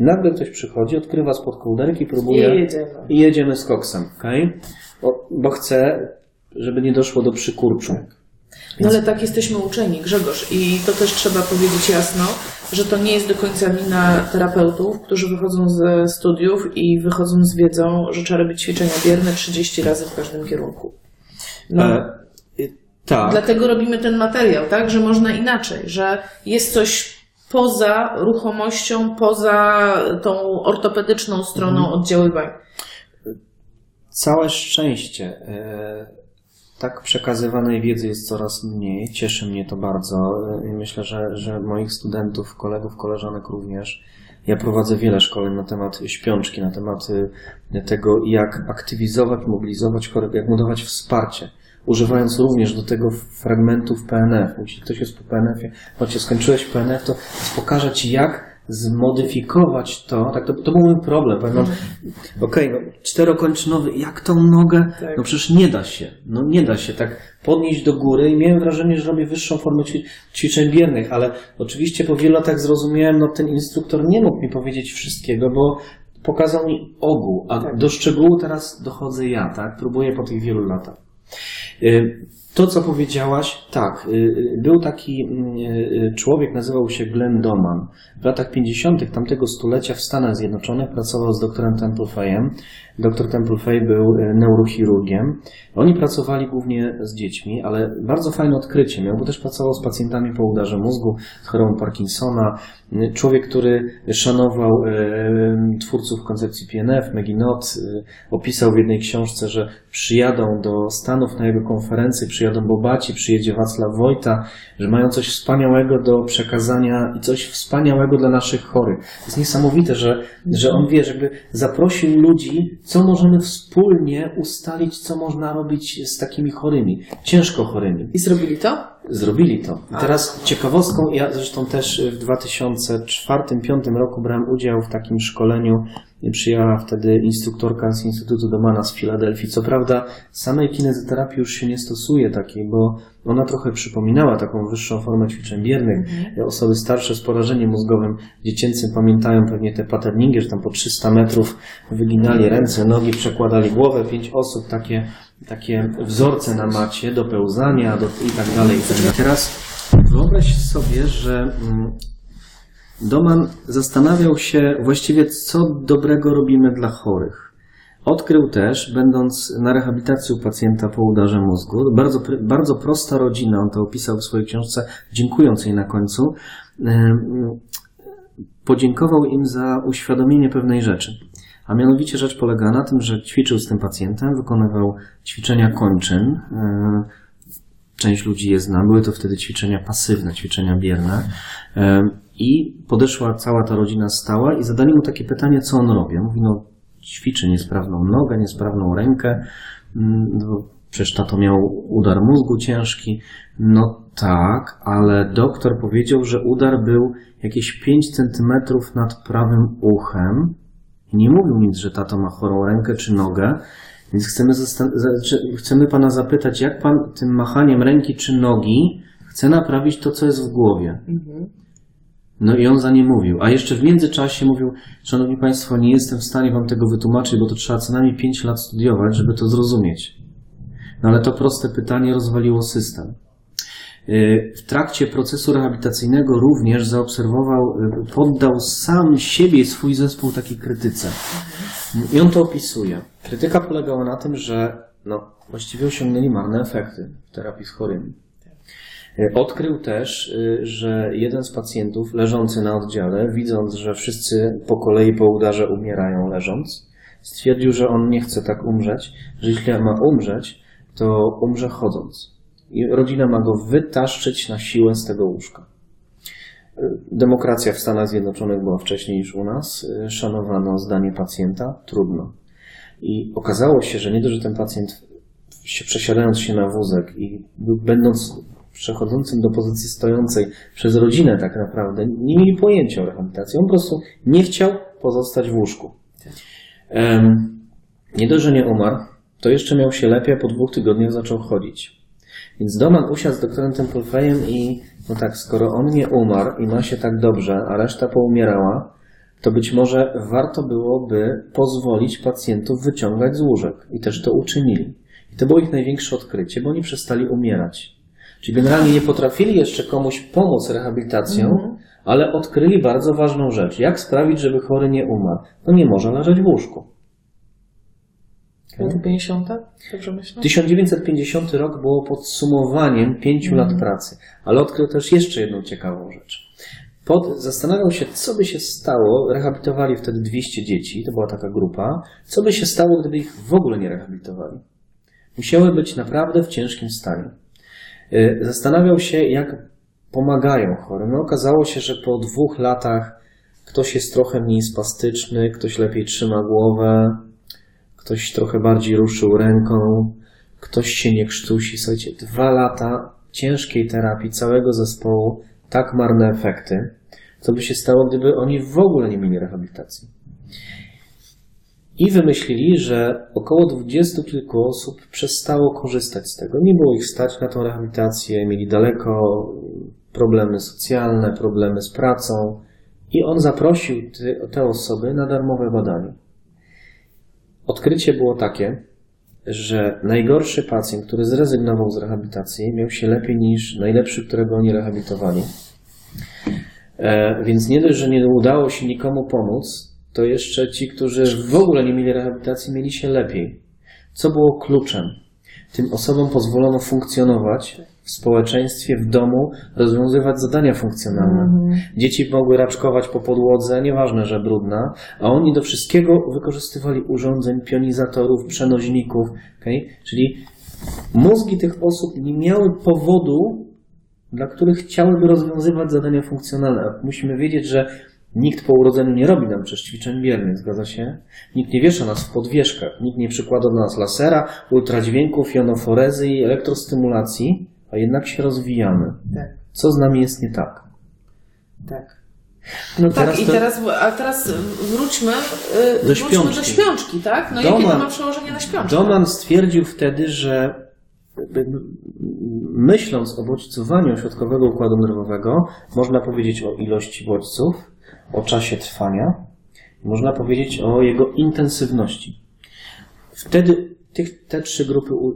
Nagle ktoś przychodzi, odkrywa spod kołderki, próbuje I jedziemy. i jedziemy z koksem, okej? Bo, bo chce, żeby nie doszło do przykurczu. No ale tak jesteśmy uczeni, Grzegorz, i to też trzeba powiedzieć jasno, że to nie jest do końca wina terapeutów, którzy wychodzą ze studiów i wychodzą z wiedzą, że trzeba robić ćwiczenia bierne 30 razy w każdym kierunku. No, E, tak. Dlatego robimy ten materiał, tak, że można inaczej, że jest coś poza ruchomością, poza tą ortopedyczną stroną Mhm. oddziaływania. Całe szczęście. e, Tak przekazywanej wiedzy jest coraz mniej. Cieszy mnie to bardzo. e, Myślę, że, że moich studentów, kolegów, koleżanek również. Ja prowadzę wiele szkoleń na temat śpiączki, na temat tego, jak aktywizować, mobilizować chorego, jak mu dawać wsparcie. Używając również do tego fragmentów PNF. Jeśli ktoś jest po PNF-ie, choć skończyłeś PNF, to pokażę Ci, jak zmodyfikować to. Tak, to, to był mój problem. Powiem Okej, no, czterokończynowy, jak tą nogę? Tak. No przecież nie da się. No nie da się tak podnieść do góry i miałem wrażenie, że robię wyższą formę ćwi- ćwiczeń biernych, ale oczywiście po wielu latach zrozumiałem, no ten instruktor nie mógł mi powiedzieć wszystkiego, bo pokazał mi ogół, a Tak. do szczegółu teraz dochodzę ja, tak? Próbuję po tych wielu latach. Y, To, co powiedziałaś, tak, y, y, był taki mm, człowiek, nazywał się Glenn Doman. W latach 50. tamtego stulecia w Stanach Zjednoczonych pracował z doktorem Temple Fayem. Doktor Temple Fay był neurochirurgiem. Oni pracowali głównie z dziećmi, ale bardzo fajne odkrycie miał, bo też pracował z pacjentami po udarze mózgu, z chorobą Parkinsona. Y, Człowiek, który szanował y, twórców koncepcji PNF, Meginot, y, opisał w jednej książce, że przyjadą do Stanów na jego konferencję, przyjadą Bobaci, przyjedzie Wacław Wojta, że mają coś wspaniałego do przekazania i coś wspaniałego dla naszych chorych. To jest niesamowite, że, że on wie, żeby zaprosił ludzi, co możemy wspólnie ustalić, co można robić z takimi chorymi, ciężko chorymi. I zrobili to? Zrobili to. I teraz ciekawostką, ja zresztą też w 2004-2005 roku brałem udział w takim szkoleniu. Przyjęła wtedy instruktorka z Instytutu Domana z Filadelfii. Co prawda samej kinezoterapii już się nie stosuje takiej, bo ona trochę przypominała taką wyższą formę ćwiczeń biernych. Osoby starsze z porażeniem mózgowym dziecięcym pamiętają pewnie te paterningi, że tam po 300 metrów wyginali ręce, nogi, przekładali głowę, pięć osób, takie, takie wzorce na macie do pełzania do, i tak dalej. i tak dalej. Teraz wyobraź sobie, że mm, Doman zastanawiał się właściwie, co dobrego robimy dla chorych. Odkrył też, będąc na rehabilitacji u pacjenta po udarze mózgu, bardzo, bardzo prosta rodzina, on to opisał w swojej książce, dziękując jej na końcu, podziękował im za uświadomienie pewnej rzeczy. A mianowicie rzecz polega na tym, że ćwiczył z tym pacjentem, wykonywał ćwiczenia kończyn. e, Część ludzi je zna, były to wtedy ćwiczenia pasywne, ćwiczenia bierne. I podeszła cała ta rodzina stała i zadali mu takie pytanie, co on robi. Mówi, no ćwiczy niesprawną nogę, niesprawną rękę, mm, no, przecież tato miał udar mózgu ciężki. No tak, ale doktor powiedział, że udar był jakieś 5 centymetrów nad prawym uchem. Nie mówił nic, że tato ma chorą rękę czy nogę, więc chcemy, chcemy pana zapytać, jak pan tym machaniem ręki czy nogi chce naprawić to, co jest w głowie. No i on za nie mówił. A jeszcze w międzyczasie mówił, szanowni państwo, nie jestem w stanie wam tego wytłumaczyć, bo to trzeba co najmniej 5 lat studiować, żeby to zrozumieć. No ale to proste pytanie rozwaliło system. Y, W trakcie procesu rehabilitacyjnego również zaobserwował, y, poddał sam siebie i swój zespół takiej krytyce. I on to opisuje. Krytyka polegała na tym, że no, właściwie osiągnęli marne efekty w terapii z chorymi. Y, Odkrył też, y, że jeden z pacjentów leżący na oddziale, widząc, że wszyscy po kolei po udarze umierają leżąc, stwierdził, że on nie chce tak umrzeć, że jeśli ma umrzeć, to umrze chodząc. I rodzina ma go wytaszczyć na siłę z tego łóżka. Y, Demokracja w Stanach Zjednoczonych była wcześniej niż u nas. Y, Szanowano zdanie pacjenta. Trudno. I okazało się, że nie dość, że ten pacjent się przesiadając się na wózek i będąc przechodzącym do pozycji stojącej przez rodzinę tak naprawdę, nie mieli pojęcia o rehabilitacji. On po prostu nie chciał pozostać w łóżku. Em, nie dość, że nie umarł, to jeszcze miał się lepiej, a po dwóch tygodniach zaczął chodzić. Więc Doman usiadł z doktorem Templefejem i no tak, skoro on nie umarł i ma się tak dobrze, a reszta poumierała, to być może warto byłoby pozwolić pacjentów wyciągać z łóżek. I też to uczynili. I to było ich największe odkrycie, bo oni przestali umierać. Czyli generalnie nie potrafili jeszcze komuś pomóc rehabilitacją, ale odkryli bardzo ważną rzecz. Jak sprawić, żeby chory nie umarł? No nie może leżeć w łóżku. Lata 50? Dobrze myślę? 1950 rok było podsumowaniem pięciu lat pracy, ale odkrył też jeszcze jedną ciekawą rzecz. Pod, zastanawiał się, co by się stało, rehabilitowali wtedy 200 dzieci, to była taka grupa, co by się stało, gdyby ich w ogóle nie rehabilitowali. Musiały być naprawdę w ciężkim stanie. Y, Zastanawiał się, jak pomagają chorym. No, okazało się, że po dwóch latach ktoś jest trochę mniej spastyczny, ktoś lepiej trzyma głowę, ktoś trochę bardziej ruszył ręką, ktoś się nie krztusi. Słuchajcie, dwa lata ciężkiej terapii całego zespołu, tak marne efekty. Co by się stało, gdyby oni w ogóle nie mieli rehabilitacji? I wymyślili, że około dwudziestu kilku osób przestało korzystać z tego. Nie było ich stać na tą rehabilitację, mieli daleko problemy socjalne, problemy z pracą. I on zaprosił te, osoby na darmowe badanie. Odkrycie było takie, że najgorszy pacjent, który zrezygnował z rehabilitacji, miał się lepiej niż najlepszy, którego oni rehabilitowali. E, więc nie dość, że nie udało się nikomu pomóc, to jeszcze ci, którzy w ogóle nie mieli rehabilitacji, mieli się lepiej. Co było kluczem? Tym osobom pozwolono funkcjonować w społeczeństwie, w domu, rozwiązywać zadania funkcjonalne. Dzieci mogły raczkować po podłodze, nieważne, że brudna, a oni do wszystkiego wykorzystywali urządzeń, pionizatorów, przenośników. Okay? Czyli mózgi tych osób nie miały powodu, dla których chciałyby rozwiązywać zadania funkcjonalne. Musimy wiedzieć, że nikt po urodzeniu nie robi nam przecież ćwiczeń biernych, zgadza się? Nikt nie wiesza nas w podwieszkach, nikt nie przykłada do nas lasera, ultradźwięków, jonoforezy i elektrostymulacji, a jednak się rozwijamy. Tak. Co z nami jest nie tak? Tak. No tak, teraz i teraz, a teraz wróćmy, yy, Do wróćmy śpiączki. do śpiączki, tak? No i Doman- jakie to ma przełożenie na śpiączkę? Doman stwierdził wtedy, że myśląc o bodźcowaniu ośrodkowego układu nerwowego, można powiedzieć o ilości bodźców, o czasie trwania, można powiedzieć o jego intensywności. Wtedy tych, te trzy grupy u,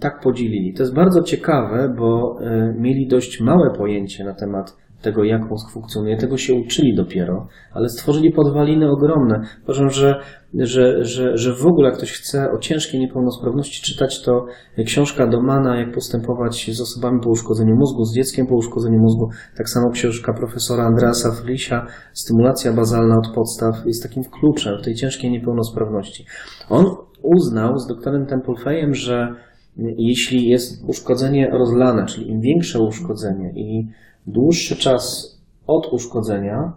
tak podzielili. To jest bardzo ciekawe, bo e, mieli dość małe pojęcie na temat tego, jak mózg funkcjonuje. Tego się uczyli dopiero, ale stworzyli podwaliny ogromne. Uważam, że, że, że, że w ogóle jak ktoś chce o ciężkiej niepełnosprawności czytać, to książka Domana, jak postępować z osobami po uszkodzeniu mózgu, z dzieckiem po uszkodzeniu mózgu, tak samo książka profesora Andreasa Frisia, Stymulacja bazalna od podstaw, jest takim kluczem w tej ciężkiej niepełnosprawności. On uznał z doktorem Templefejem, że jeśli jest uszkodzenie rozlane, czyli im większe uszkodzenie i dłuższy czas od uszkodzenia,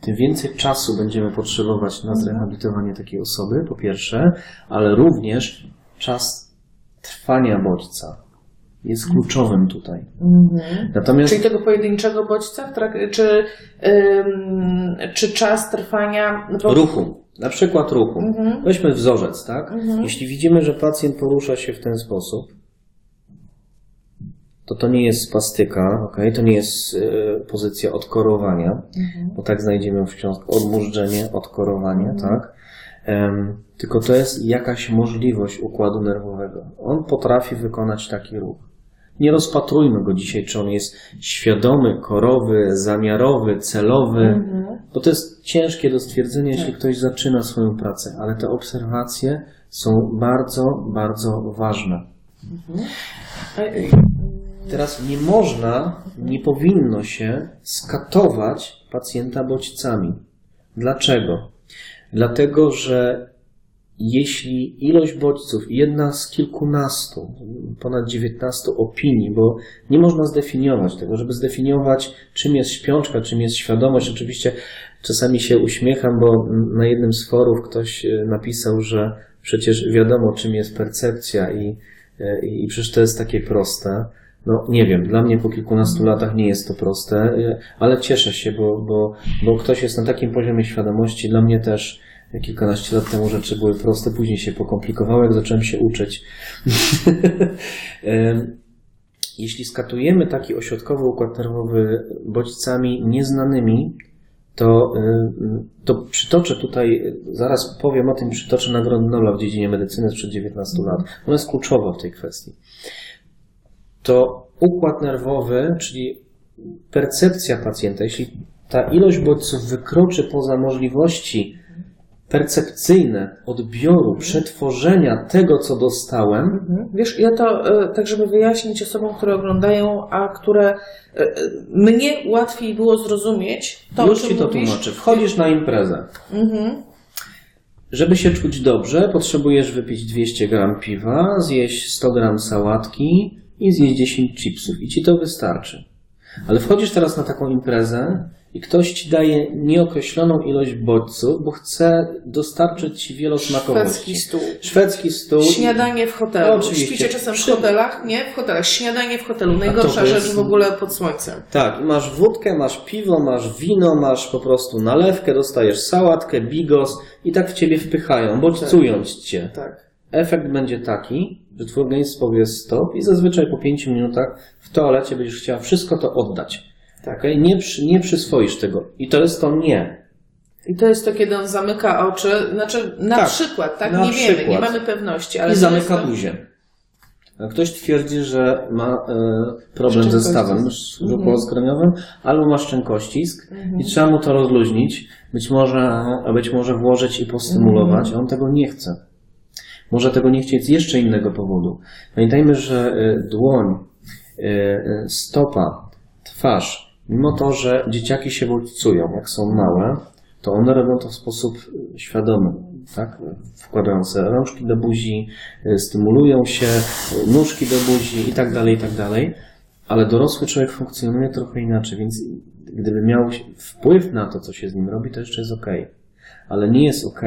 tym więcej czasu będziemy potrzebować na zrehabilitowanie takiej osoby, po pierwsze, ale również czas trwania bodźca jest kluczowym tutaj. Mhm. Natomiast Czyli tego pojedynczego bodźca, czy, ym, czy czas trwania... no bo- ruchu, na przykład ruchu. Mhm. Weźmy wzorzec, tak? Mhm. Jeśli widzimy, że pacjent porusza się w ten sposób, to to nie jest spastyka, okay? to nie jest e, pozycja odkorowania, Mhm. bo tak znajdziemy w książce odmurzczenie, odkorowanie, tak? Em, tylko to jest jakaś możliwość układu nerwowego. On potrafi wykonać taki ruch. Nie rozpatrujmy go dzisiaj, czy on jest świadomy, korowy, zamiarowy, celowy, Mhm. bo to jest ciężkie do stwierdzenia, jeśli ktoś zaczyna swoją pracę, ale te obserwacje są bardzo, bardzo ważne. A- y, Teraz nie można, nie powinno się skatować pacjenta bodźcami. Dlaczego? Dlatego, że jeśli ilość bodźców, jedna z kilkunastu, ponad 19 opinii, bo nie można zdefiniować tego, żeby zdefiniować, czym jest śpiączka, czym jest świadomość. Oczywiście czasami się uśmiecham, bo na jednym z forów ktoś e, napisał, że przecież wiadomo, czym jest percepcja i, e, i przecież to jest takie proste. No nie wiem, dla mnie po kilkunastu latach nie jest to proste, e, ale cieszę się, bo, bo, bo ktoś jest na takim poziomie świadomości. Dla mnie też kilkanaście lat temu rzeczy były proste, później się pokomplikowały, jak zacząłem się uczyć. Jeśli skatujemy taki ośrodkowy układ nerwowy bodźcami nieznanymi, to, y, to przytoczę tutaj, zaraz powiem o tym, przytoczę Nagrodę Nobla w dziedzinie medycyny sprzed 19 lat. Ona jest kluczowa w tej kwestii. To układ nerwowy, czyli percepcja pacjenta, jeśli ta ilość bodźców wykroczy poza możliwości percepcyjne odbioru, przetworzenia tego, co dostałem, Mhm. Wiesz, ja to e, tak, żeby wyjaśnić osobom, które oglądają, a które e, e, mnie łatwiej było zrozumieć, to już ci to mówisz. tłumaczę. Wchodzisz na imprezę. Mhm. Żeby się czuć dobrze, potrzebujesz wypić 200 gram piwa, zjeść 100 gram sałatki i zjeść 10 chipsów. I ci to wystarczy. Ale wchodzisz teraz na taką imprezę i ktoś ci daje nieokreśloną ilość bodźców, bo chce dostarczyć ci wielosmakowości. Szwedzki stół. Szwedzki stół. Śniadanie w hotelu. Oczywiście. Śpicie czasem w hotelach? Nie, w hotelach. Śniadanie w hotelu. Najgorsza to rzecz jest- w ogóle pod słońcem. Tak, masz wódkę, masz piwo, masz wino, masz po prostu nalewkę, dostajesz sałatkę, bigos i tak w ciebie wpychają, bodźcując cię. Tak. Efekt będzie taki, że twój organizm powie stop i zazwyczaj po 5 minutach w toalecie będziesz chciała wszystko to oddać. Tak. Okay? Nie, przy, nie przyswoisz tego. I to jest to nie. I to jest to, kiedy on zamyka oczy, znaczy na Tak, przykład, tak? na nie wiemy, przykład. nie mamy pewności, ale I zamyka to- buzię. Ktoś twierdzi, że ma e, problem ze stawem żuchłowo-skroniowym albo ma szczękościsk i trzeba mu to rozluźnić, być może, a być może włożyć i postymulować, a on tego nie chce. Może tego nie chcieć z jeszcze innego powodu. Pamiętajmy, że e, dłoń, e, e, stopa, twarz, mimo to, że dzieciaki się bodźcują, jak są małe, to one robią to w sposób świadomy, tak? Wkładając rączki do buzi, stymulują się, nóżki do buzi i tak dalej, i tak dalej. Ale dorosły człowiek funkcjonuje trochę inaczej, więc gdyby miał wpływ na to, co się z nim robi, to jeszcze jest ok. Ale nie jest ok.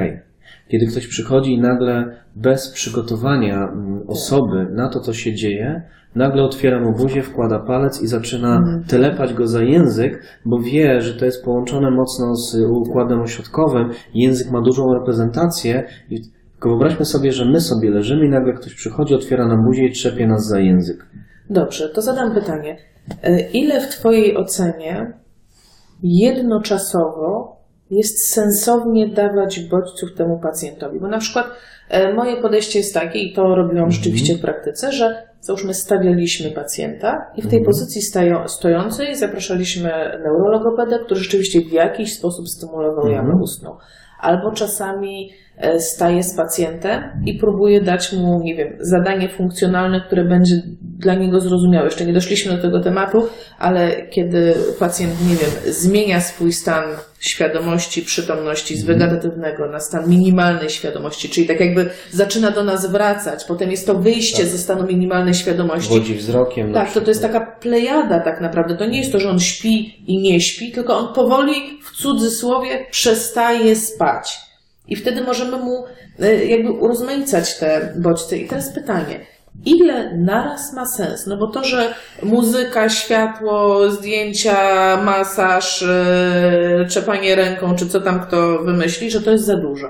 Kiedy ktoś przychodzi i nagle bez przygotowania mm, osoby na to, co się dzieje, nagle otwiera mu buzię, wkłada palec i zaczyna telepać go za język, bo wie, że to jest połączone mocno z układem ośrodkowym. Język ma dużą reprezentację i tylko wyobraźmy sobie, że my sobie leżymy i nagle ktoś przychodzi, otwiera nam buzię i trzepie nas za język. Dobrze, to zadam pytanie. E, Ile w Twojej ocenie jednoczasowo jest sensownie dawać bodźców temu pacjentowi? Bo na przykład e, moje podejście jest takie, i to robiłam rzeczywiście w praktyce, że załóżmy stawialiśmy pacjenta i w tej pozycji stają, stojącej zapraszaliśmy neurologopedę, który rzeczywiście w jakiś sposób stymulował jamę ustną. Albo czasami staje z pacjentem i próbuje dać mu, nie wiem, zadanie funkcjonalne, które będzie dla niego zrozumiałe. Jeszcze nie doszliśmy do tego tematu, ale kiedy pacjent, nie wiem, zmienia swój stan świadomości, przytomności z wegetatywnego na stan minimalnej świadomości, czyli tak jakby zaczyna do nas wracać, potem jest to wyjście ze stanu minimalnej świadomości. Wodzi wzrokiem. na Tak, to, to jest taka plejada tak naprawdę. To nie jest to, że on śpi i nie śpi, tylko on powoli, w cudzysłowie, przestaje spać. I wtedy możemy mu e, jakby urozmaicać te bodźce. I teraz pytanie. Ile naraz ma sens? No bo to, że muzyka, światło, zdjęcia, masaż, e, czepanie ręką, czy co tam kto wymyśli, że to jest za dużo.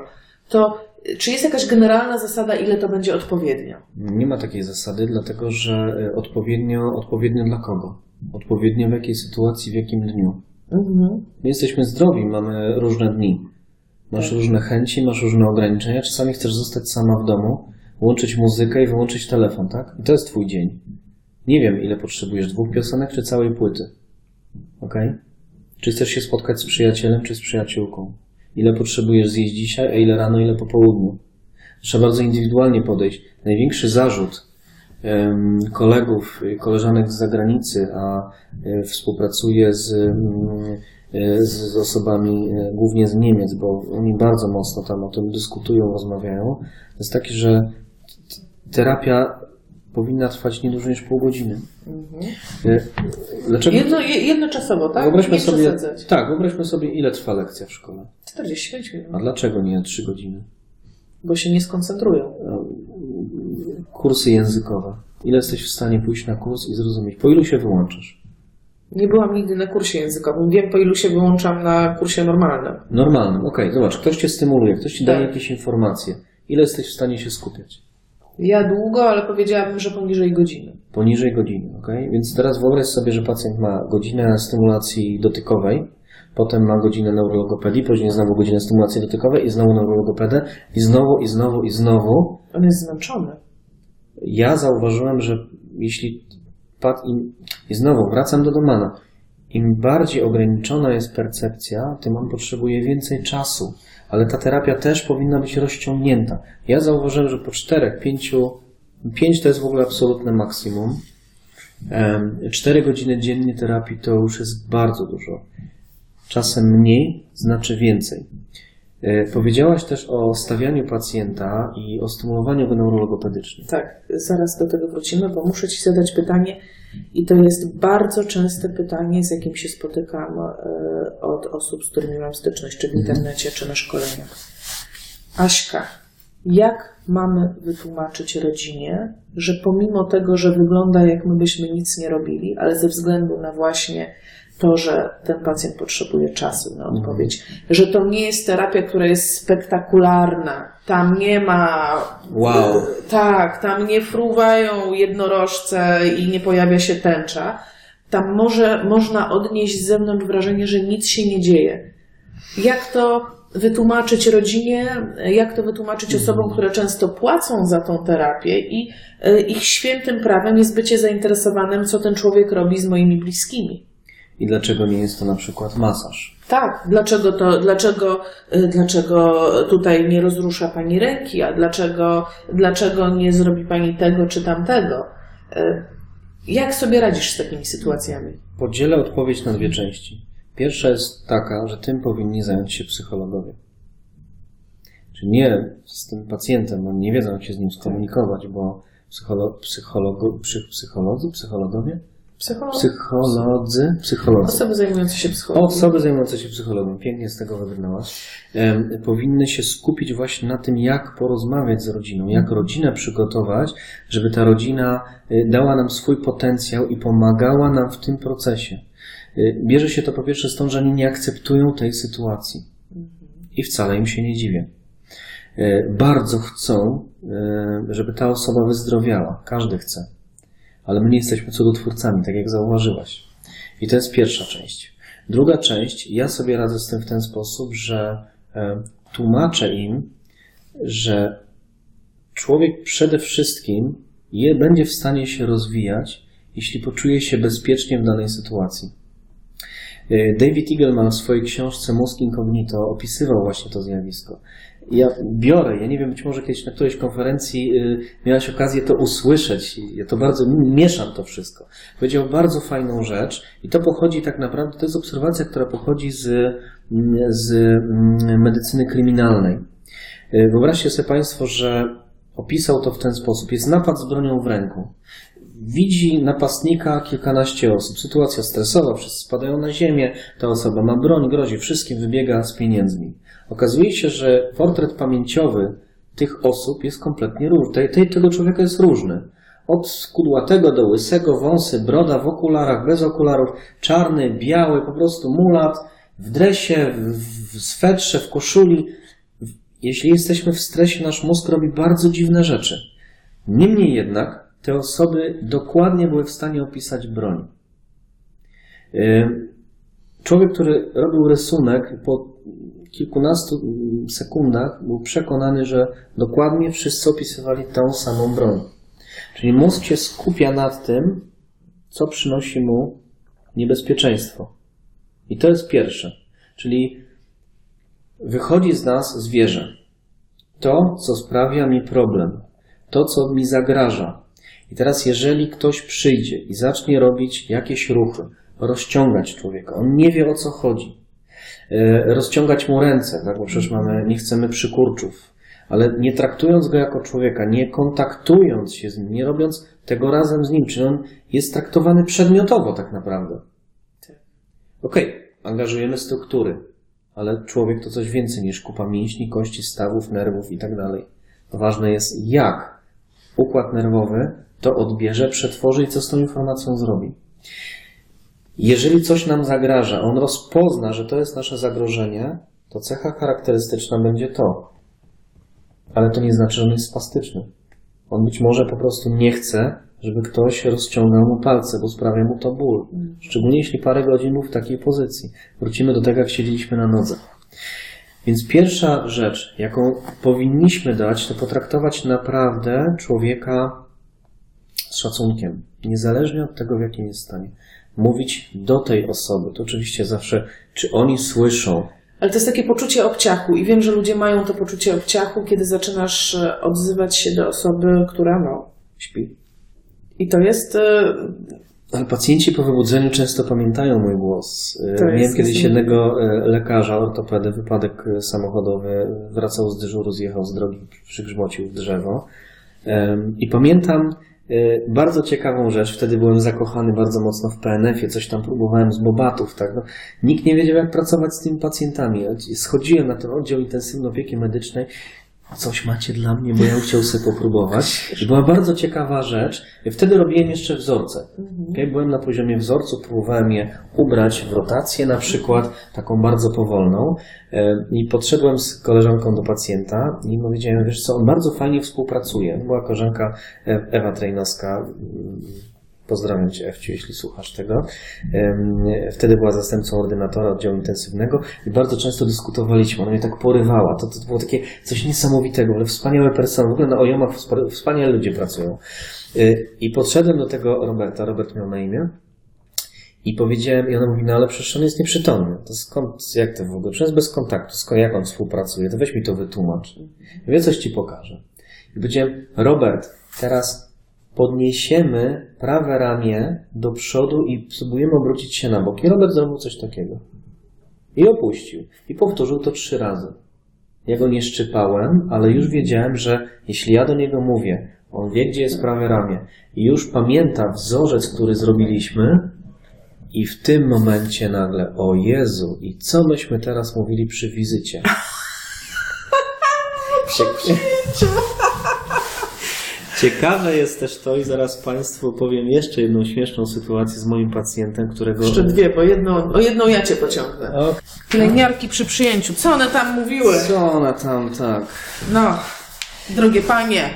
To e, czy jest jakaś generalna zasada, ile to będzie odpowiednio? Nie ma takiej zasady, dlatego że odpowiednio, odpowiednio dla kogo? Odpowiednio w jakiej sytuacji, w jakim dniu. Mhm. My jesteśmy zdrowi, mamy różne dni. Masz różne chęci, masz różne ograniczenia. Czasami chcesz zostać sama w domu, włączyć muzykę i wyłączyć telefon, tak? I to jest twój dzień. Nie wiem, ile potrzebujesz, dwóch piosenek czy całej płyty. Ok? Czy chcesz się spotkać z przyjacielem czy z przyjaciółką? Ile potrzebujesz zjeść dzisiaj, a ile rano, ile po południu? Trzeba bardzo indywidualnie podejść. Największy zarzut kolegów, koleżanek z zagranicy, a y, współpracuję z, mm, z, z osobami y, głównie z Niemiec, bo oni bardzo mocno tam o tym dyskutują, rozmawiają, to jest taki, że terapia powinna trwać nie dłużej niż pół godziny. Y, Dlaczego? Jedno, je- jednoczasowo, tak? Wyobraźmy nie sobie, przesadzać. tak, wyobraźmy sobie, ile trwa lekcja w szkole. 45 minut. A dlaczego nie 3 godziny? Bo się nie skoncentrują. Kursy językowe. Ile jesteś w stanie pójść na kurs i zrozumieć? Po ilu się wyłączasz? Nie byłam nigdy na kursie językowym. Wiem, po ilu się wyłączam na kursie normalnym. Normalnym, okej, zobacz, ktoś cię stymuluje, ktoś ci daje Tak. jakieś informacje. Ile jesteś w stanie się skupiać? Ja długo, ale powiedziałabym, że poniżej godziny. Poniżej godziny, ok? Więc teraz wyobraź sobie, że pacjent ma godzinę stymulacji dotykowej, potem ma godzinę neurologopedii, później znowu godzinę stymulacji dotykowej i znowu neurologopedę i znowu, i znowu, i znowu. On jest zmęczony. Ja zauważyłem, że jeśli pad im, i znowu wracam do domana, im bardziej ograniczona jest percepcja, tym on potrzebuje więcej czasu. Ale ta terapia też powinna być rozciągnięta. Ja zauważyłem, że po czterech, pięciu, pięć to jest w ogóle absolutne maksimum. Cztery godziny dziennie terapii to już jest bardzo dużo. Czasem mniej znaczy więcej. E, Powiedziałaś też o stawianiu pacjenta i o stymulowaniu go neurologopedycznie. Tak, zaraz do tego wrócimy, bo muszę Ci zadać pytanie i to jest bardzo częste pytanie, z jakim się spotykam e, od osób, z którymi mam styczność, czy w internecie, czy na szkoleniach. Aśka, jak mamy wytłumaczyć rodzinie, że pomimo tego, że wygląda jak my byśmy nic nie robili, ale ze względu na właśnie to, że ten pacjent potrzebuje czasu na odpowiedź, że to nie jest terapia, która jest spektakularna, tam nie ma Wow. tak, tam nie fruwają jednorożce i nie pojawia się tęcza. Tam może, można odnieść z zewnątrz wrażenie, że nic się nie dzieje. Jak to wytłumaczyć rodzinie, jak to wytłumaczyć osobom, które często płacą za tą terapię i e, ich świętym prawem jest bycie zainteresowanym, co ten człowiek robi z moimi bliskimi. I dlaczego nie jest to na przykład masaż? Tak, dlaczego to, dlaczego, y, dlaczego tutaj nie rozrusza pani ręki, a dlaczego, dlaczego nie zrobi pani tego czy tamtego? Y, Jak sobie radzisz z takimi sytuacjami? Podzielę odpowiedź na dwie części. Pierwsza jest taka, że tym powinni zająć się psychologowie. Czyli nie z tym pacjentem, oni nie wiedzą, jak się z nim skomunikować, bo psycholo, psychologo, psych, psycholodzy, psychologowie? Psycholog? Psycholodzy, psycholodzy. Osoby zajmujące się psychologią. Osoby zajmujące się psychologią, pięknie z tego wybrnęłaś, em, powinny się skupić właśnie na tym, jak porozmawiać z rodziną, jak rodzinę przygotować, żeby ta rodzina y, dała nam swój potencjał i pomagała nam w tym procesie. Y, Bierze się to po pierwsze stąd, że oni nie akceptują tej sytuacji. I wcale im się nie dziwię. Y, Bardzo chcą, żeby ta osoba wyzdrowiała. Każdy chce. Ale my nie jesteśmy cudotwórcami, tak jak zauważyłaś. I to jest pierwsza część. Druga część, ja sobie radzę z tym w ten sposób, że e, tłumaczę im, że człowiek przede wszystkim je, będzie w stanie się rozwijać, jeśli poczuje się bezpiecznie w danej sytuacji. E, David Eagleman w swojej książce Mózg Incognito opisywał właśnie to zjawisko. Ja biorę, ja nie wiem, być może kiedyś na którejś konferencji y, miałaś okazję to usłyszeć. Ja to bardzo mieszam to wszystko. Powiedział bardzo fajną rzecz i to pochodzi tak naprawdę, to jest obserwacja, która pochodzi z, mm, z mm, medycyny kryminalnej. Y, Wyobraźcie sobie Państwo, że opisał to w ten sposób. Jest napad z bronią w ręku. Widzi napastnika kilkanaście osób. Sytuacja stresowa, wszyscy spadają na ziemię, ta osoba ma broń, grozi wszystkim, wybiega z pieniędzmi. Okazuje się, że portret pamięciowy tych osób jest kompletnie różny. Tego człowieka jest różny. Od skudłatego do łysego, wąsy, broda w okularach, bez okularów, czarny, biały, po prostu mulat, w dresie, w, swetrze, w koszuli. Jeśli jesteśmy w stresie, nasz mózg robi bardzo dziwne rzeczy. Niemniej jednak te osoby dokładnie były w stanie opisać broń. Człowiek, który robił rysunek, po kilkunastu mm, sekundach był przekonany, że dokładnie wszyscy opisywali tą samą broń. Czyli mózg się skupia nad tym, co przynosi mu niebezpieczeństwo. I to jest pierwsze. Czyli wychodzi z nas zwierzę. To, co sprawia mi problem. To, co mi zagraża. I teraz, jeżeli ktoś przyjdzie i zacznie robić jakieś ruchy, rozciągać człowieka, on nie wie o co chodzi, rozciągać mu ręce, tak? bo przecież mamy, nie chcemy przykurczów, ale nie traktując go jako człowieka, nie kontaktując się z nim, nie robiąc tego razem z nim, czyli on jest traktowany przedmiotowo tak naprawdę. Okej, angażujemy struktury, ale człowiek to coś więcej niż kupa mięśni, kości, stawów, nerwów i tak dalej. Ważne jest, jak układ nerwowy to odbierze, przetworzy i co z tą informacją zrobi. Jeżeli coś nam zagraża, on rozpozna, że to jest nasze zagrożenie, to cecha charakterystyczna będzie to. Ale to nie znaczy, że on jest spastyczny. On być może po prostu nie chce, żeby ktoś rozciągał mu palce, bo sprawia mu to ból. Szczególnie jeśli parę godzin był w takiej pozycji. Wrócimy do tego, jak siedzieliśmy na nodze. Więc pierwsza rzecz, jaką powinniśmy dać, to potraktować naprawdę człowieka z szacunkiem, niezależnie od tego, w jakim jest stanie. Mówić do tej osoby. To oczywiście zawsze, czy oni słyszą, Ale to jest takie poczucie obciachu i wiem, że ludzie mają to poczucie obciachu, kiedy zaczynasz e, odzywać się do osoby, która no, śpi. I to jest... e, Ale pacjenci po wybudzeniu często pamiętają mój głos. E, To Miałem kiedyś jednego lekarza, ortopedy, wypadek samochodowy, wracał z dyżuru, zjechał z drogi, przygrzmocił w drzewo. I pamiętam bardzo ciekawą rzecz, wtedy byłem zakochany bardzo mocno w PNF-ie, coś tam próbowałem z bobatów, tak? No, nikt nie wiedział, jak pracować z tymi pacjentami. Schodziłem na ten oddział intensywny opieki medycznej, coś macie dla mnie, bo ja chciał sobie popróbować. I była bardzo ciekawa rzecz. Wtedy robiłem jeszcze wzorce. Okay? Byłem na poziomie wzorców, próbowałem je ubrać w rotację na przykład, taką bardzo powolną. E, I podszedłem z koleżanką do pacjenta i powiedziałem, wiesz co, on bardzo fajnie współpracuje. Była koleżanka e, Ewa Trejnowska, Pozdrawiam Cię, Ewciu, jeśli słuchasz tego. Wtedy była zastępcą ordynatora oddziału intensywnego i bardzo często dyskutowaliśmy. Ona mnie tak porywała. To, to było takie coś niesamowitego, ale wspaniały personel. W ogóle na OJOMach wspa- wspaniali ludzie pracują. Y, I podszedłem do tego Roberta. Robert miał na imię. I powiedziałem, i ona mówi, no ale przecież on jest nieprzytomny. To skąd, jak to w ogóle? Przecież bez kontaktu. Skąd, jak on współpracuje? To weź mi to wytłumacz. Ja coś Ci pokażę. I powiedziałem, Robert, teraz podniesiemy prawe ramię do przodu i spróbujemy obrócić się na bok. I Robert zrobił coś takiego. I opuścił. I powtórzył to trzy razy. Ja go nie szczypałem, ale już wiedziałem, że jeśli ja do niego mówię, on wie, gdzie jest prawe ramię i już pamięta wzorzec, który zrobiliśmy i w tym momencie nagle, o Jezu, i co myśmy teraz mówili przy wizycie? Ciekawe jest też to i zaraz Państwu opowiem jeszcze jedną śmieszną sytuację z moim pacjentem, którego... Jeszcze dwie, bo jedną, o jedną ja cię pociągnę. O, Pielęgniarki przy przyjęciu, co one tam mówiły? co ona tam, tak. No, drogie panie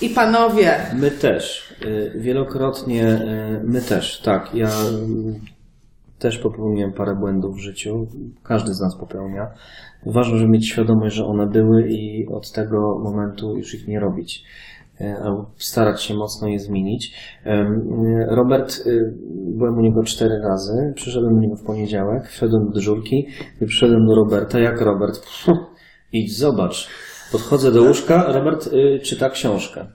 i panowie, My też. y, Wielokrotnie y, my też, tak. Ja y, też popełniłem parę błędów w życiu. Każdy z nas popełnia. Ważne, żeby mieć świadomość, że one były i od tego momentu już ich nie robić. Y, Albo starać się mocno je zmienić. Y, Robert, y, byłem u niego cztery razy. Przyszedłem do niego w poniedziałek, wszedłem do dyżurki i przyszedłem do Roberta. Jak Robert? Idź, zobacz. Podchodzę do łóżka, Robert czyta książkę.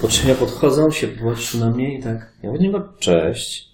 Po czym ja podchodzę, się patrzy na mnie i tak, ja mówię, no cześć.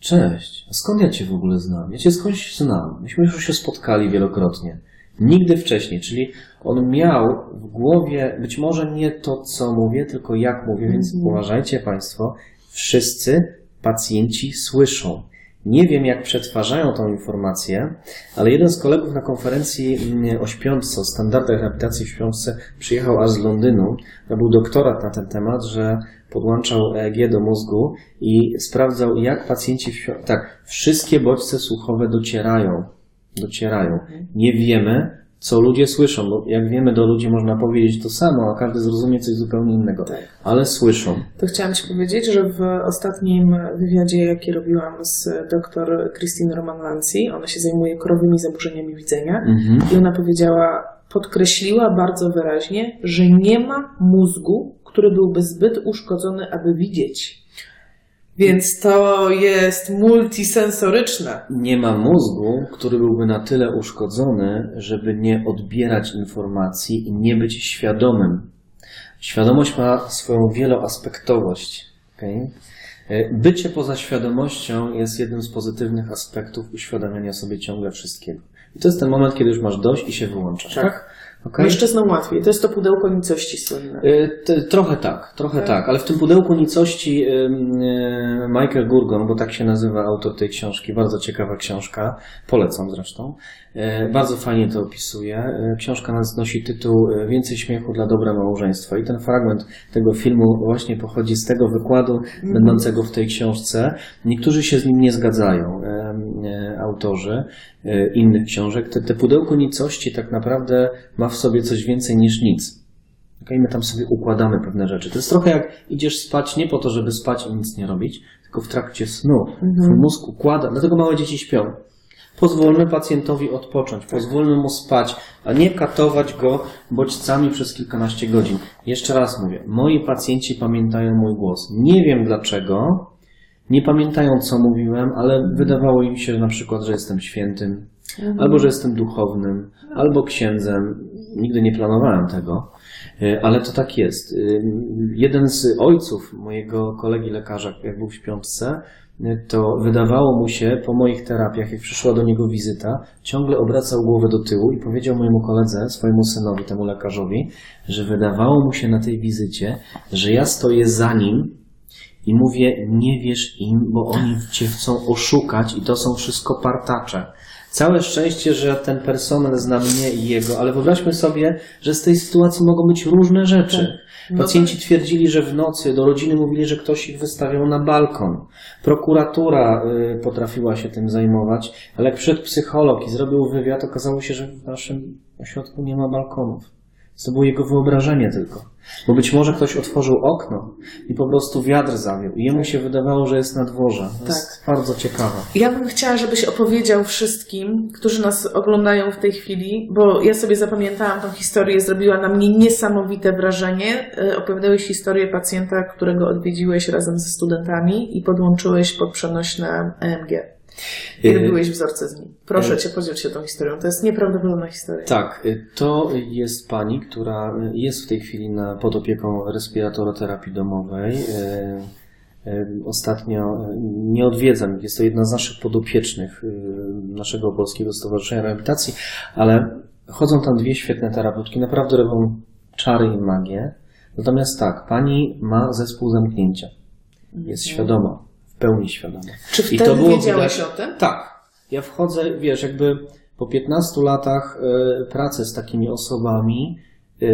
Cześć. A skąd ja cię w ogóle znam? Ja cię skądś znam. Myśmy już się spotkali wielokrotnie. Nigdy wcześniej, czyli on miał w głowie być może nie to, co mówię, tylko jak mówię, więc uważajcie Państwo, wszyscy pacjenci słyszą. Nie wiem, jak przetwarzają tą informację, ale jeden z kolegów na konferencji mm, o śpiączce, o standardach rehabilitacji w śpiączce, przyjechał aż z Londynu. To był doktorat na ten temat, że podłączał EEG do mózgu i sprawdzał, jak pacjenci w śpiączce... Tak, wszystkie bodźce słuchowe docierają. Docierają. Nie wiemy, co ludzie słyszą, bo jak wiemy, do ludzi można powiedzieć to samo, a każdy zrozumie coś zupełnie innego. Tak. Ale słyszą. to chciałam Ci powiedzieć, że w ostatnim wywiadzie, jaki robiłam z dr Christine Roman-Lancy, ona się zajmuje korowymi zaburzeniami widzenia Mhm. i ona powiedziała, podkreśliła bardzo wyraźnie, że nie ma mózgu, który byłby zbyt uszkodzony, aby widzieć. Więc to jest multisensoryczne. Nie ma mózgu, który byłby na tyle uszkodzony, żeby nie odbierać informacji i nie być świadomym. Świadomość ma swoją wieloaspektowość. Okay? E, Bycie poza świadomością jest jednym z pozytywnych aspektów uświadamiania sobie ciągle wszystkiego. I to jest ten moment, kiedy już masz dość i się wyłączasz. Tak. Tak? Okay? Mężczyznom łatwiej. To jest to pudełko nicości słynne. Y, Trochę tak, trochę Tak. tak, ale w tym pudełku nicości y, Michael Gurgon, bo tak się nazywa autor tej książki, bardzo ciekawa książka, polecam zresztą, y, bardzo fajnie to opisuje. Książka nosi tytuł Więcej śmiechu dla dobra małżeństwa i ten fragment tego filmu właśnie pochodzi z tego wykładu będącego w tej książce. Niektórzy się z nim nie zgadzają, autorzy innych książek. Te, te pudełko nicości tak naprawdę ma w sobie coś więcej niż nic. Okay? My tam sobie układamy pewne rzeczy. To jest trochę jak idziesz spać nie po to, żeby spać i nic nie robić, tylko w trakcie snu. Twój mózg układa, dlatego małe dzieci śpią. Pozwólmy pacjentowi odpocząć, pozwólmy mu spać, a nie katować go bodźcami przez kilkanaście godzin. Jeszcze raz mówię, moi pacjenci pamiętają mój głos. Nie wiem dlaczego, nie pamiętają co mówiłem, ale wydawało im się na przykład, że jestem świętym, albo że jestem duchownym, albo księdzem. Nigdy nie planowałem tego, y, ale to tak jest. Y, Jeden z ojców mojego kolegi lekarza, jak był w śpiączce, y, to wydawało mu się po moich terapiach, jak przyszła do niego wizyta, ciągle obracał głowę do tyłu i powiedział mojemu koledze, swojemu synowi, temu lekarzowi, że wydawało mu się na tej wizycie, że ja stoję za nim i mówię, nie wierz im, bo oni cię chcą oszukać i to są wszystko partacze. Całe szczęście, że ten personel zna mnie i jego, ale wyobraźmy sobie, że z tej sytuacji mogą być różne rzeczy. No Pacjenci twierdzili, że w nocy do rodziny mówili, że ktoś ich wystawiał na balkon. Prokuratura y, potrafiła się tym zajmować, ale jak przyszedł psycholog i zrobił wywiad, okazało się, że w naszym ośrodku nie ma balkonów. To było jego wyobrażenie tylko. Bo być może ktoś otworzył okno i po prostu wiatr zawiał. I jemu się wydawało, że jest na dworze. To jest bardzo ciekawe. Ja bym chciała, żebyś opowiedział wszystkim, którzy nas oglądają w tej chwili, bo ja sobie zapamiętałam tą historię, zrobiła na mnie niesamowite wrażenie. E, Opowiadałeś historię pacjenta, którego odwiedziłeś razem ze studentami i podłączyłeś pod przenośne EMG. I E, robiłeś wzorce z nim. Proszę e, cię, podziel się tą historią. To jest nieprawdopodobna historia. Tak, y, to jest pani, która jest w tej chwili na, pod opieką respiratoroterapii domowej. Ostatnio nie odwiedzam, ich. jest to jedna z naszych podopiecznych naszego Polskiego Stowarzyszenia Rehabilitacji, ale chodzą tam dwie świetne terapeutki, naprawdę robią czary i magię. Natomiast tak, pani ma zespół zamknięcia. Jest świadoma, w pełni świadoma. Czy I wtedy to było wiedziałeś widać- o tym? tak. Ja wchodzę, wiesz, jakby po 15 latach e, pracy z takimi osobami, e,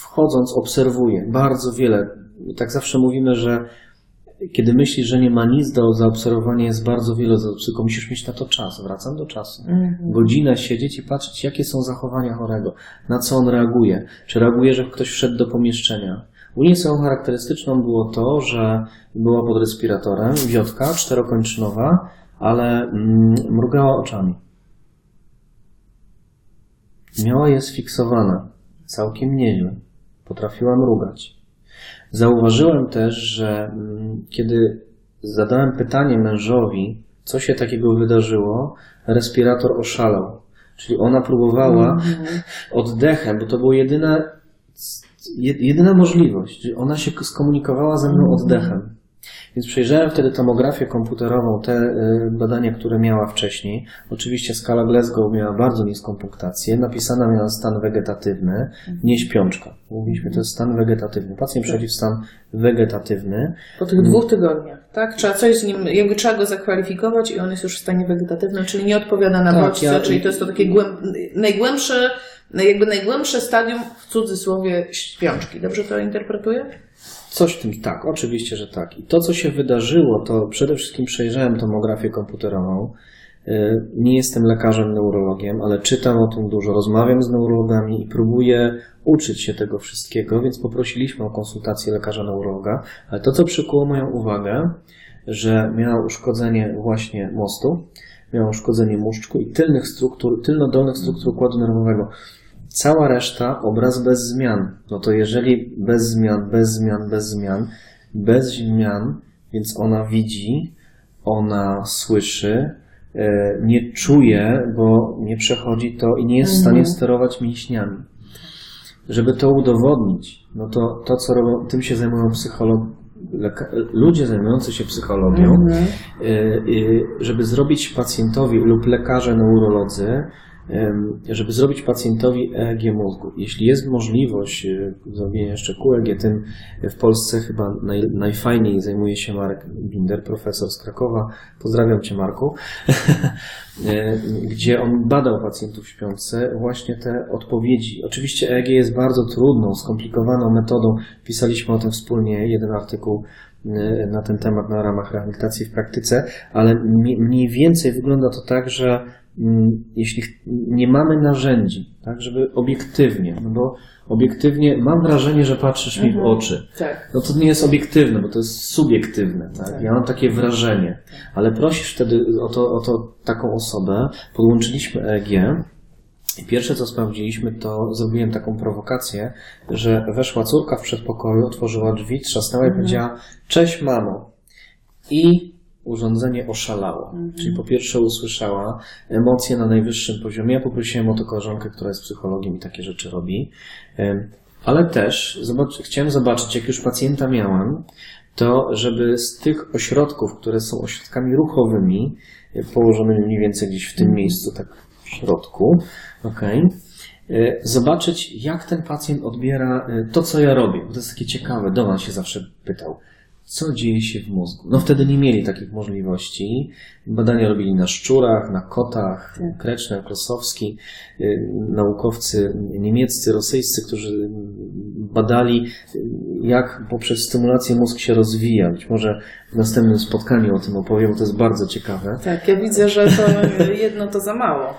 wchodząc, obserwuję bardzo wiele. Tak zawsze mówimy, że kiedy myślisz, że nie ma nic do zaobserwowania, jest bardzo wiele, tylko musisz mieć na to czas. Wracam do czasu. Mhm. Godzinę siedzieć i patrzeć, jakie są zachowania chorego, na co on reaguje. Czy reaguje, że ktoś wszedł do pomieszczenia. U niej cechą charakterystyczną było to, że była pod respiratorem, wiotka czterokończynowa, ale mm, mrugała oczami. Miała je sfiksowane, całkiem nieźle. Potrafiła mrugać. Zauważyłem też, że mm, kiedy zadałem pytanie mężowi, co się takiego wydarzyło, respirator oszalał. Czyli ona próbowała oddechem, bo to była jedyna, je- jedyna możliwość. Ona się skomunikowała ze mną oddechem. Więc przejrzałem wtedy tomografię komputerową, te y, badania, które miała wcześniej. Oczywiście skala Glasgow miała bardzo niską punktację. Napisana miała stan wegetatywny, nie śpiączka. Mówiliśmy, to jest stan wegetatywny. Pacjent przechodzi w stan wegetatywny. Po tych dwóch tygodniach, tak? Trzeba coś z nim, jakby trzeba go zakwalifikować i on jest już w stanie wegetatywnym, czyli nie odpowiada na Tak, bodźce, ja- czyli to jest to takie głęb... najgłębsze, jakby najgłębsze stadium w cudzysłowie śpiączki. Dobrze to interpretuję? Coś w tym tak, oczywiście, że tak. I to, co się wydarzyło, to przede wszystkim przejrzałem tomografię komputerową. Y, Nie jestem lekarzem, neurologiem, ale czytam o tym dużo, rozmawiam z neurologami i próbuję uczyć się tego wszystkiego, więc poprosiliśmy o konsultację lekarza neurologa. Ale to, co przykuło moją uwagę, że miała uszkodzenie właśnie mostu, miała uszkodzenie muszczku i tylnych struktur, tylnodolnych struktur układu nerwowego. Cała reszta obraz bez zmian. No to jeżeli bez zmian, bez zmian, bez zmian, bez zmian, więc ona widzi, ona słyszy, e, nie czuje, bo nie przechodzi to i nie jest w stanie sterować mięśniami. Żeby to udowodnić, no to to, co robią, tym się zajmują psycholog, leka, ludzie zajmujący się psychologią, y, y, żeby zrobić pacjentowi lub lekarze neurolodzy, żeby zrobić pacjentowi EEG mózgu. Jeśli jest możliwość y, zrobienia jeszcze QEG, tym w Polsce chyba naj, najfajniej zajmuje się Marek Binder, profesor z Krakowa. Pozdrawiam Cię Marku. E, gdzie on badał pacjentów śpiące właśnie te odpowiedzi. Oczywiście EEG jest bardzo trudną, skomplikowaną metodą. Pisaliśmy o tym wspólnie jeden artykuł e, na ten temat na ramach rehabilitacji w praktyce, ale mniej więcej wygląda to tak, że jeśli ch- nie mamy narzędzi, tak, żeby obiektywnie, no bo obiektywnie mam wrażenie, że patrzysz mi w oczy. Tak. No to nie jest obiektywne, bo to jest subiektywne. Tak? Ja mam takie wrażenie, ale prosisz wtedy o to, o to taką osobę, podłączyliśmy EEG i pierwsze co sprawdziliśmy, to zrobiłem taką prowokację, że weszła córka w przedpokoju, otworzyła drzwi, trzasnęła i powiedziała cześć mamo. I urządzenie oszalało. Czyli po pierwsze usłyszała emocje na najwyższym poziomie. Ja poprosiłem o to koleżankę, która jest psychologiem i takie rzeczy robi. Ale też zobacz, chciałem zobaczyć, jak już pacjenta miałem, to żeby z tych ośrodków, które są ośrodkami ruchowymi, e, położonymi mniej więcej gdzieś w tym miejscu, tak w środku, okej, e, zobaczyć, jak ten pacjent odbiera e, to, co ja robię. Bo to jest takie ciekawe. Doman się zawsze pytał, co dzieje się w mózgu. No wtedy nie mieli takich możliwości. Badania robili na szczurach, na kotach, Kreczner, Krosowski, y, naukowcy niemieccy, rosyjscy, którzy badali, y, jak poprzez stymulację mózg się rozwija. Być może w następnym spotkaniu o tym opowiem, bo to jest bardzo ciekawe. Tak, ja widzę, że to jedno to za mało.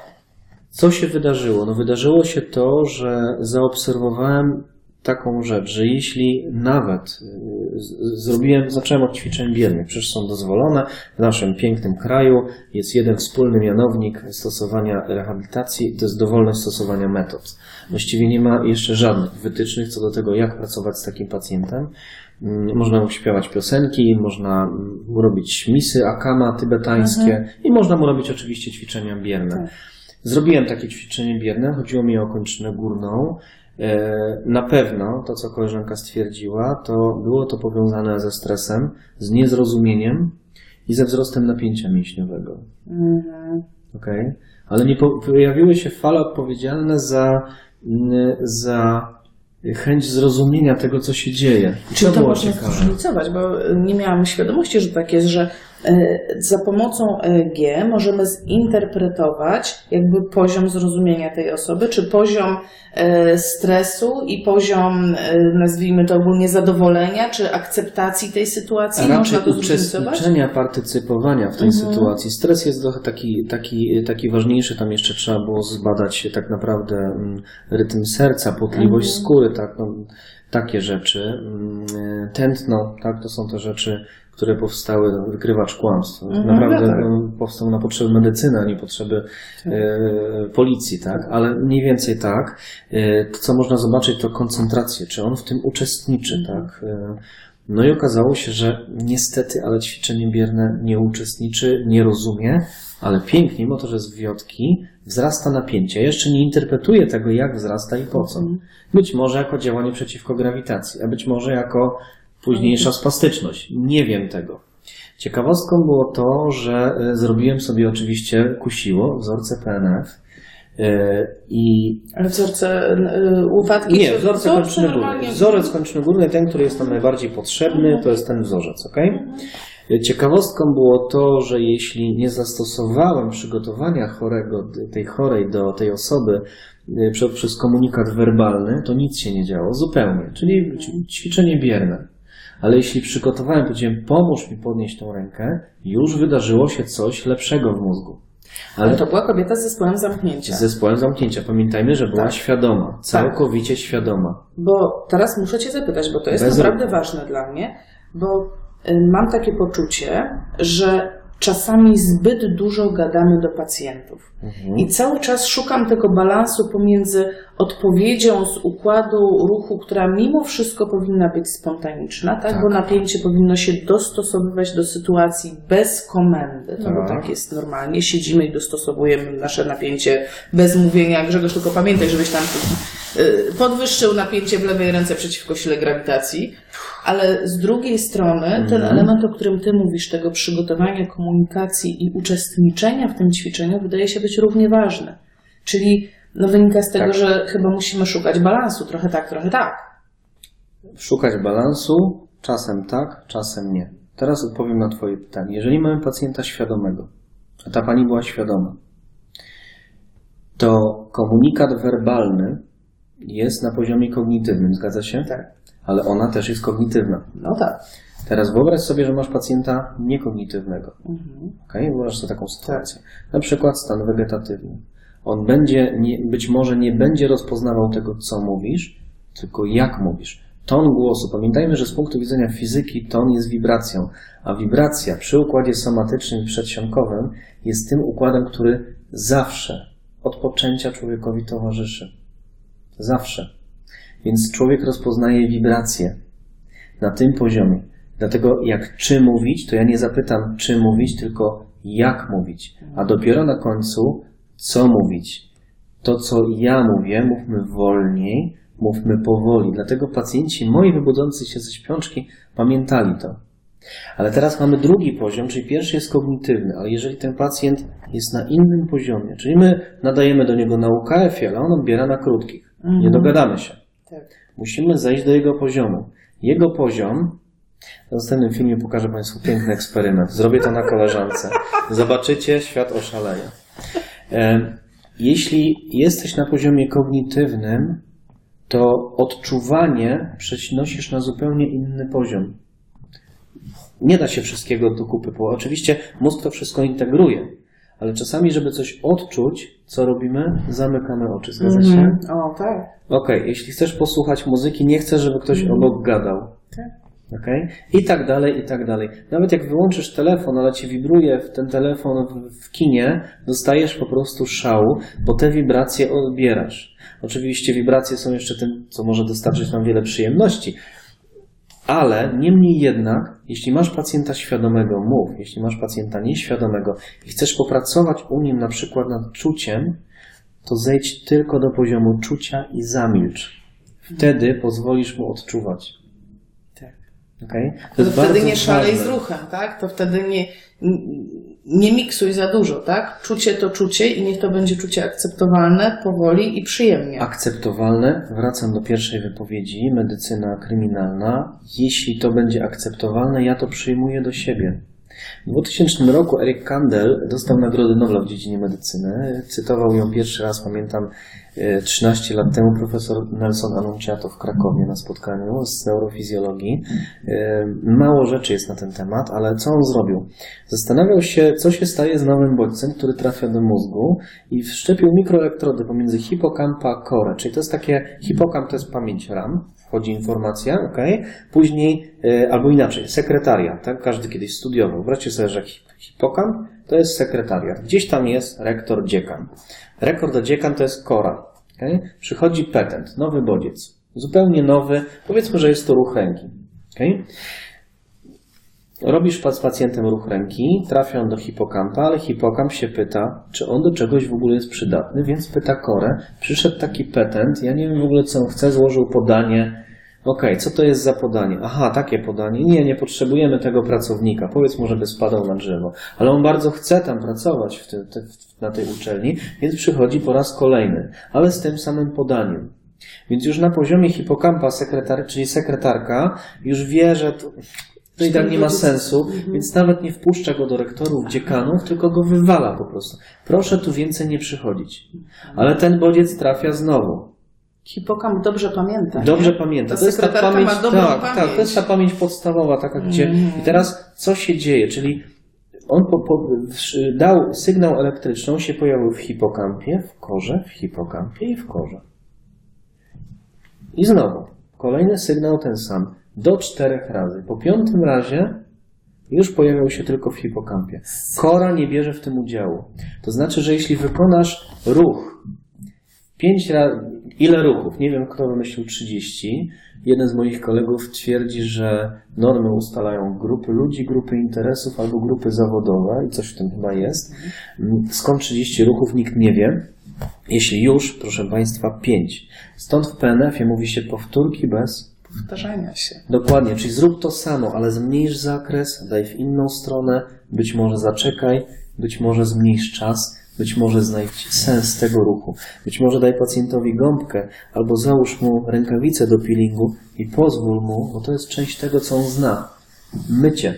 Co się wydarzyło? No wydarzyło się to, że zaobserwowałem taką rzecz, że jeśli nawet y, zrobiłem, zacząłem od ćwiczeń biernych, przecież są dozwolone w naszym pięknym kraju, jest jeden wspólny mianownik stosowania rehabilitacji, to jest dowolność stosowania metod. Właściwie nie ma jeszcze żadnych wytycznych co do tego, jak pracować z takim pacjentem. Mm, Można mu śpiewać piosenki, można mu robić misy, akama tybetańskie i można mu robić oczywiście ćwiczenia bierne. Zrobiłem takie ćwiczenie bierne, chodziło mi o kończynę górną. E, Na pewno to, co koleżanka stwierdziła, to było to powiązane ze stresem, z niezrozumieniem i ze wzrostem napięcia mięśniowego. Okay? Ale nie po- pojawiły się fale odpowiedzialne za, mm, za chęć zrozumienia tego, co się dzieje. I Czyli to było można ciekawe. zróżnicować, bo nie miałam świadomości, że tak jest, że za pomocą EEG możemy zinterpretować jakby poziom zrozumienia tej osoby, czy poziom e, stresu i poziom, e, nazwijmy to ogólnie, zadowolenia, czy akceptacji tej sytuacji. A raczej Można to uczestniczenia, partycypowania w tej sytuacji. Stres jest trochę taki, taki, taki ważniejszy, tam jeszcze trzeba było zbadać tak naprawdę mm, rytm serca, potliwość skóry, tak, no, takie rzeczy. Mm, e, Tętno, tak, to są te rzeczy, które powstały, wykrywacz kłamstw. Mhm, Naprawdę no tak. no, powstał na potrzeby medycyny, a nie potrzeby e, policji, tak? Ale mniej więcej tak. E, to, co można zobaczyć, to koncentrację, czy on w tym uczestniczy, tak? E, no i okazało się, że niestety, ale ćwiczenie bierne nie uczestniczy, nie rozumie, ale pięknie, mimo to, że z wiotki, wzrasta napięcie. Jeszcze nie interpretuję tego, jak wzrasta i po co. Być może jako działanie przeciwko grawitacji, a być może jako późniejsza spastyczność. Nie wiem tego. Ciekawostką było to, że e, zrobiłem sobie oczywiście kusiło, wzorce PNF e, i Ale wzorce y, upadki? nie, wzorce kończyny górnej. Wzorzec kończyny górnej, ten, który jest nam najbardziej potrzebny, to jest ten wzorzec, ok? Ciekawostką było to, że jeśli nie zastosowałem przygotowania chorego, tej chorej do tej osoby przez, komunikat werbalny, to nic się nie działo, zupełnie. Czyli ćwiczenie bierne. Ale jeśli przygotowałem, powiedziałem, pomóż mi podnieść tą rękę, już wydarzyło się coś lepszego w mózgu. Ale to była kobieta z zespołem zamknięcia. z zespołem zamknięcia. Pamiętajmy, że była Tak. świadoma, całkowicie świadoma. Bo teraz muszę Cię zapytać, bo to jest Bez naprawdę ważne dla mnie, bo y, mam takie poczucie, że czasami zbyt dużo gadamy do pacjentów. Mhm. I cały czas szukam tego balansu pomiędzy odpowiedzią z układu ruchu, która mimo wszystko powinna być spontaniczna, tak? Tak. Bo napięcie powinno się dostosowywać do sytuacji bez komendy, no bo Tak. tak jest normalnie. Siedzimy i dostosowujemy nasze napięcie bez mówienia. Grzegorz, tylko pamiętaj, żebyś tam y, podwyższył napięcie w lewej ręce przeciwko sile grawitacji. Ale z drugiej strony ten Mhm. element, o którym ty mówisz, tego przygotowania komunikacji i uczestniczenia w tym ćwiczeniu, wydaje się być równie ważny. Czyli no, wynika z tego, Tak. że chyba musimy szukać balansu, trochę tak, trochę tak. Szukać balansu, czasem tak, czasem nie. Teraz odpowiem na Twoje pytanie. Jeżeli mamy pacjenta świadomego, a ta pani była świadoma, to komunikat werbalny jest na poziomie kognitywnym, zgadza się? Tak. Ale ona też jest kognitywna. No tak. Teraz wyobraź sobie, że masz pacjenta niekognitywnego. Mhm. Okay? Wyobraź sobie taką sytuację. Na przykład stan wegetatywny. On będzie, nie, być może nie będzie rozpoznawał tego, co mówisz, tylko jak mówisz. Ton głosu. Pamiętajmy, że z punktu widzenia fizyki ton jest wibracją, a wibracja przy układzie somatycznym i przedsionkowym jest tym układem, który zawsze od poczęcia człowiekowi towarzyszy. Zawsze. Więc człowiek rozpoznaje wibracje na tym poziomie. Dlatego jak czy mówić, to ja nie zapytam czy mówić, tylko jak mówić. A dopiero na końcu co mówić. To, co ja mówię, mówmy wolniej, mówmy powoli. Dlatego pacjenci moi wybudzący się ze śpiączki pamiętali to. Ale teraz mamy drugi poziom, czyli pierwszy jest kognitywny, ale jeżeli ten pacjent jest na innym poziomie, czyli my nadajemy do niego na UKF-ie, ale on odbiera na krótkich, nie dogadamy się. Tak. Musimy zejść do jego poziomu. Jego poziom, w następnym filmie pokażę Państwu piękny eksperyment. Zrobię to na koleżance. Zobaczycie, świat oszaleje. E, Jeśli jesteś na poziomie kognitywnym, to odczuwanie przenosisz na zupełnie inny poziom. Nie da się wszystkiego do kupy, bo oczywiście mózg to wszystko integruje, ale czasami, żeby coś odczuć, co robimy? Zamykamy oczy. Zgadza się? Mhm. O, tak. Okej, jeśli chcesz posłuchać muzyki, nie chcesz, żeby ktoś obok gadał. Tak. Okej? I tak dalej, i tak dalej. Nawet jak wyłączysz telefon, ale ci wibruje w ten telefon w, w kinie, dostajesz po prostu szału, bo te wibracje odbierasz. Oczywiście wibracje są jeszcze tym, co może dostarczyć nam wiele przyjemności. Ale niemniej jednak, jeśli masz pacjenta świadomego, mów. Jeśli masz pacjenta nieświadomego i chcesz popracować u nim na przykład nad czuciem, to zejdź tylko do poziomu czucia i zamilcz. Wtedy pozwolisz mu odczuwać. Okay? To, jest wtedy nie szalej ważne. z ruchem, tak? To wtedy nie, nie miksuj za dużo, tak? Czucie to czucie i niech to będzie czucie akceptowalne, powoli i przyjemnie. Akceptowalne, wracam do pierwszej wypowiedzi, medycyna kryminalna. Jeśli to będzie akceptowalne, ja to przyjmuję do siebie. W 2000 roku Eric Kandel dostał Nagrodę Nobla w dziedzinie medycyny. Cytował ją pierwszy raz, pamiętam, 13 lat temu profesor Nelson Anunciato w Krakowie na spotkaniu z neurofizjologii. E, Mało rzeczy jest na ten temat, ale co on zrobił? Zastanawiał się, co się staje z nowym bodźcem, który trafia do mózgu i wszczepił mikroelektrody pomiędzy hipokampa a core, czyli to jest takie, hipokamp to jest pamięć RAM, wchodzi informacja, ok? Później, e, albo inaczej, sekretariat, tak? Każdy kiedyś studiował. Wyobraźcie sobie, że hip- hipokamp to jest sekretariat. Gdzieś tam jest rektor, dziekan. Rektor do dziekan to jest kora. Okay? Przychodzi petent, nowy bodziec. Zupełnie nowy, powiedzmy, że jest to ruch ręki. Okay? Robisz z pacjentem ruch ręki, trafia on do hipokampa, ale hipokamp się pyta, czy on do czegoś w ogóle jest przydatny, więc pyta korę. Przyszedł taki petent, ja nie wiem w ogóle co on chce, złożył podanie. Okej, co to jest za podanie? Aha, takie podanie. Nie, nie potrzebujemy tego pracownika. Powiedz mu, żeby spadał na drzewo. Ale on bardzo chce tam pracować w te, w, na tej uczelni, więc przychodzi po raz kolejny, ale z tym samym podaniem. Więc już na poziomie hipokampa sekretar, czyli sekretarka już wie, że to, to i tak nie ma sensu, więc nawet nie wpuszcza go do rektorów, dziekanów, tylko go wywala po prostu. Proszę tu więcej nie przychodzić. Ale ten bodziec trafia znowu. Hipokamp dobrze pamięta. Dobrze nie? pamięta. Ta To jest ta pamięć, tak, pamięć. tak, to jest ta pamięć podstawowa, taka gdzie. I teraz co się dzieje? Czyli on po, po, dał sygnał elektryczny, się pojawił w hipokampie, w korze, w hipokampie i w korze. I znowu, kolejny sygnał ten sam, do czterech razy. Po piątym razie już pojawiał się tylko w hipokampie. Kora nie bierze w tym udziału. To znaczy, że jeśli wykonasz ruch pięć razy, ile ruchów? Nie wiem, kto wymyślił 30. Jeden z moich kolegów twierdzi, że normy ustalają grupy ludzi, grupy interesów albo grupy zawodowe i coś w tym chyba jest. Skąd 30 ruchów, nikt nie wie. Jeśli już, proszę Państwa, 5. Stąd w PNF-ie mówi się powtórki bez Powtarzania się. Dokładnie, czyli zrób to samo, ale zmniejsz zakres, daj w inną stronę, być może zaczekaj, być może zmniejsz czas, być może znajdź sens tego ruchu, być może daj pacjentowi gąbkę, albo załóż mu rękawice do peelingu i pozwól mu, bo to jest część tego, co on zna. Mycie.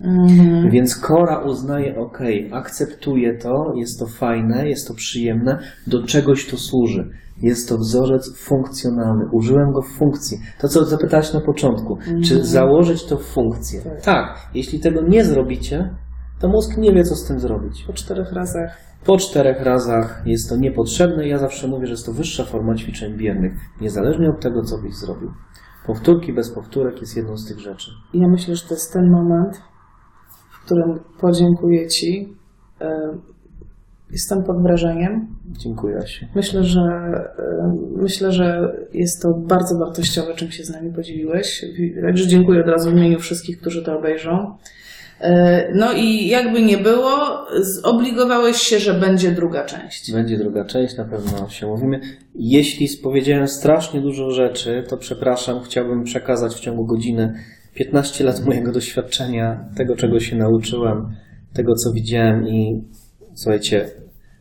Mhm. Więc Kora uznaje, ok, akceptuje to, jest to fajne, jest to przyjemne, do czegoś to służy. Jest to wzorzec funkcjonalny. Użyłem go w funkcji. To, co zapytałaś na początku. Czy założyć to w funkcję? Tak. Tak. Jeśli tego nie zrobicie, to mózg nie wie, co z tym zrobić. Po czterech razach. Po czterech razach jest to niepotrzebne. Ja zawsze mówię, że jest to wyższa forma ćwiczeń biernych, niezależnie od tego, co byś zrobił. Powtórki bez powtórek jest jedną z tych rzeczy. Ja myślę, że to jest ten moment, w którym podziękuję Ci. Jestem pod wrażeniem. Dziękuję, Asiu. Myślę, że myślę, że jest to bardzo wartościowe, czym się z nami podzieliłeś. Także dziękuję od razu w imieniu wszystkich, którzy to obejrzą. E, No i jakby nie było, zobligowałeś się, że będzie druga część. Będzie druga część, na pewno się mówimy. Jeśli spowiedziałem strasznie dużo rzeczy, to przepraszam, chciałbym przekazać w ciągu godziny 15 lat mojego doświadczenia, tego czego się nauczyłem, tego co widziałem i słuchajcie,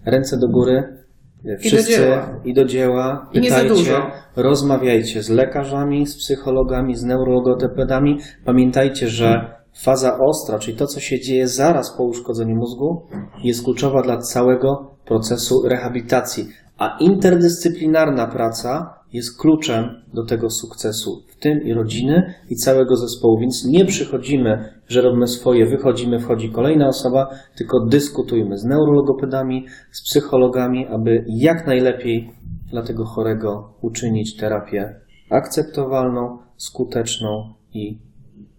ręce do góry, wszyscy dzieła. i do dzieła, I nie za pytajcie, dużo. rozmawiajcie z lekarzami, z psychologami, z neurologopedami. Pamiętajcie, że faza ostra, czyli to, co się dzieje zaraz po uszkodzeniu mózgu, jest kluczowa dla całego procesu rehabilitacji. A interdyscyplinarna praca jest kluczem do tego sukcesu, w tym i rodziny, i całego zespołu. Więc nie przychodzimy, że robimy swoje, wychodzimy, wchodzi kolejna osoba, tylko dyskutujmy z neurologopedami, z psychologami, aby jak najlepiej dla tego chorego uczynić terapię akceptowalną, skuteczną i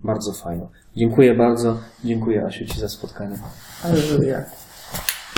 bardzo fajną. Dziękuję bardzo. Dziękuję Asiu Ci za spotkanie. Alleluja.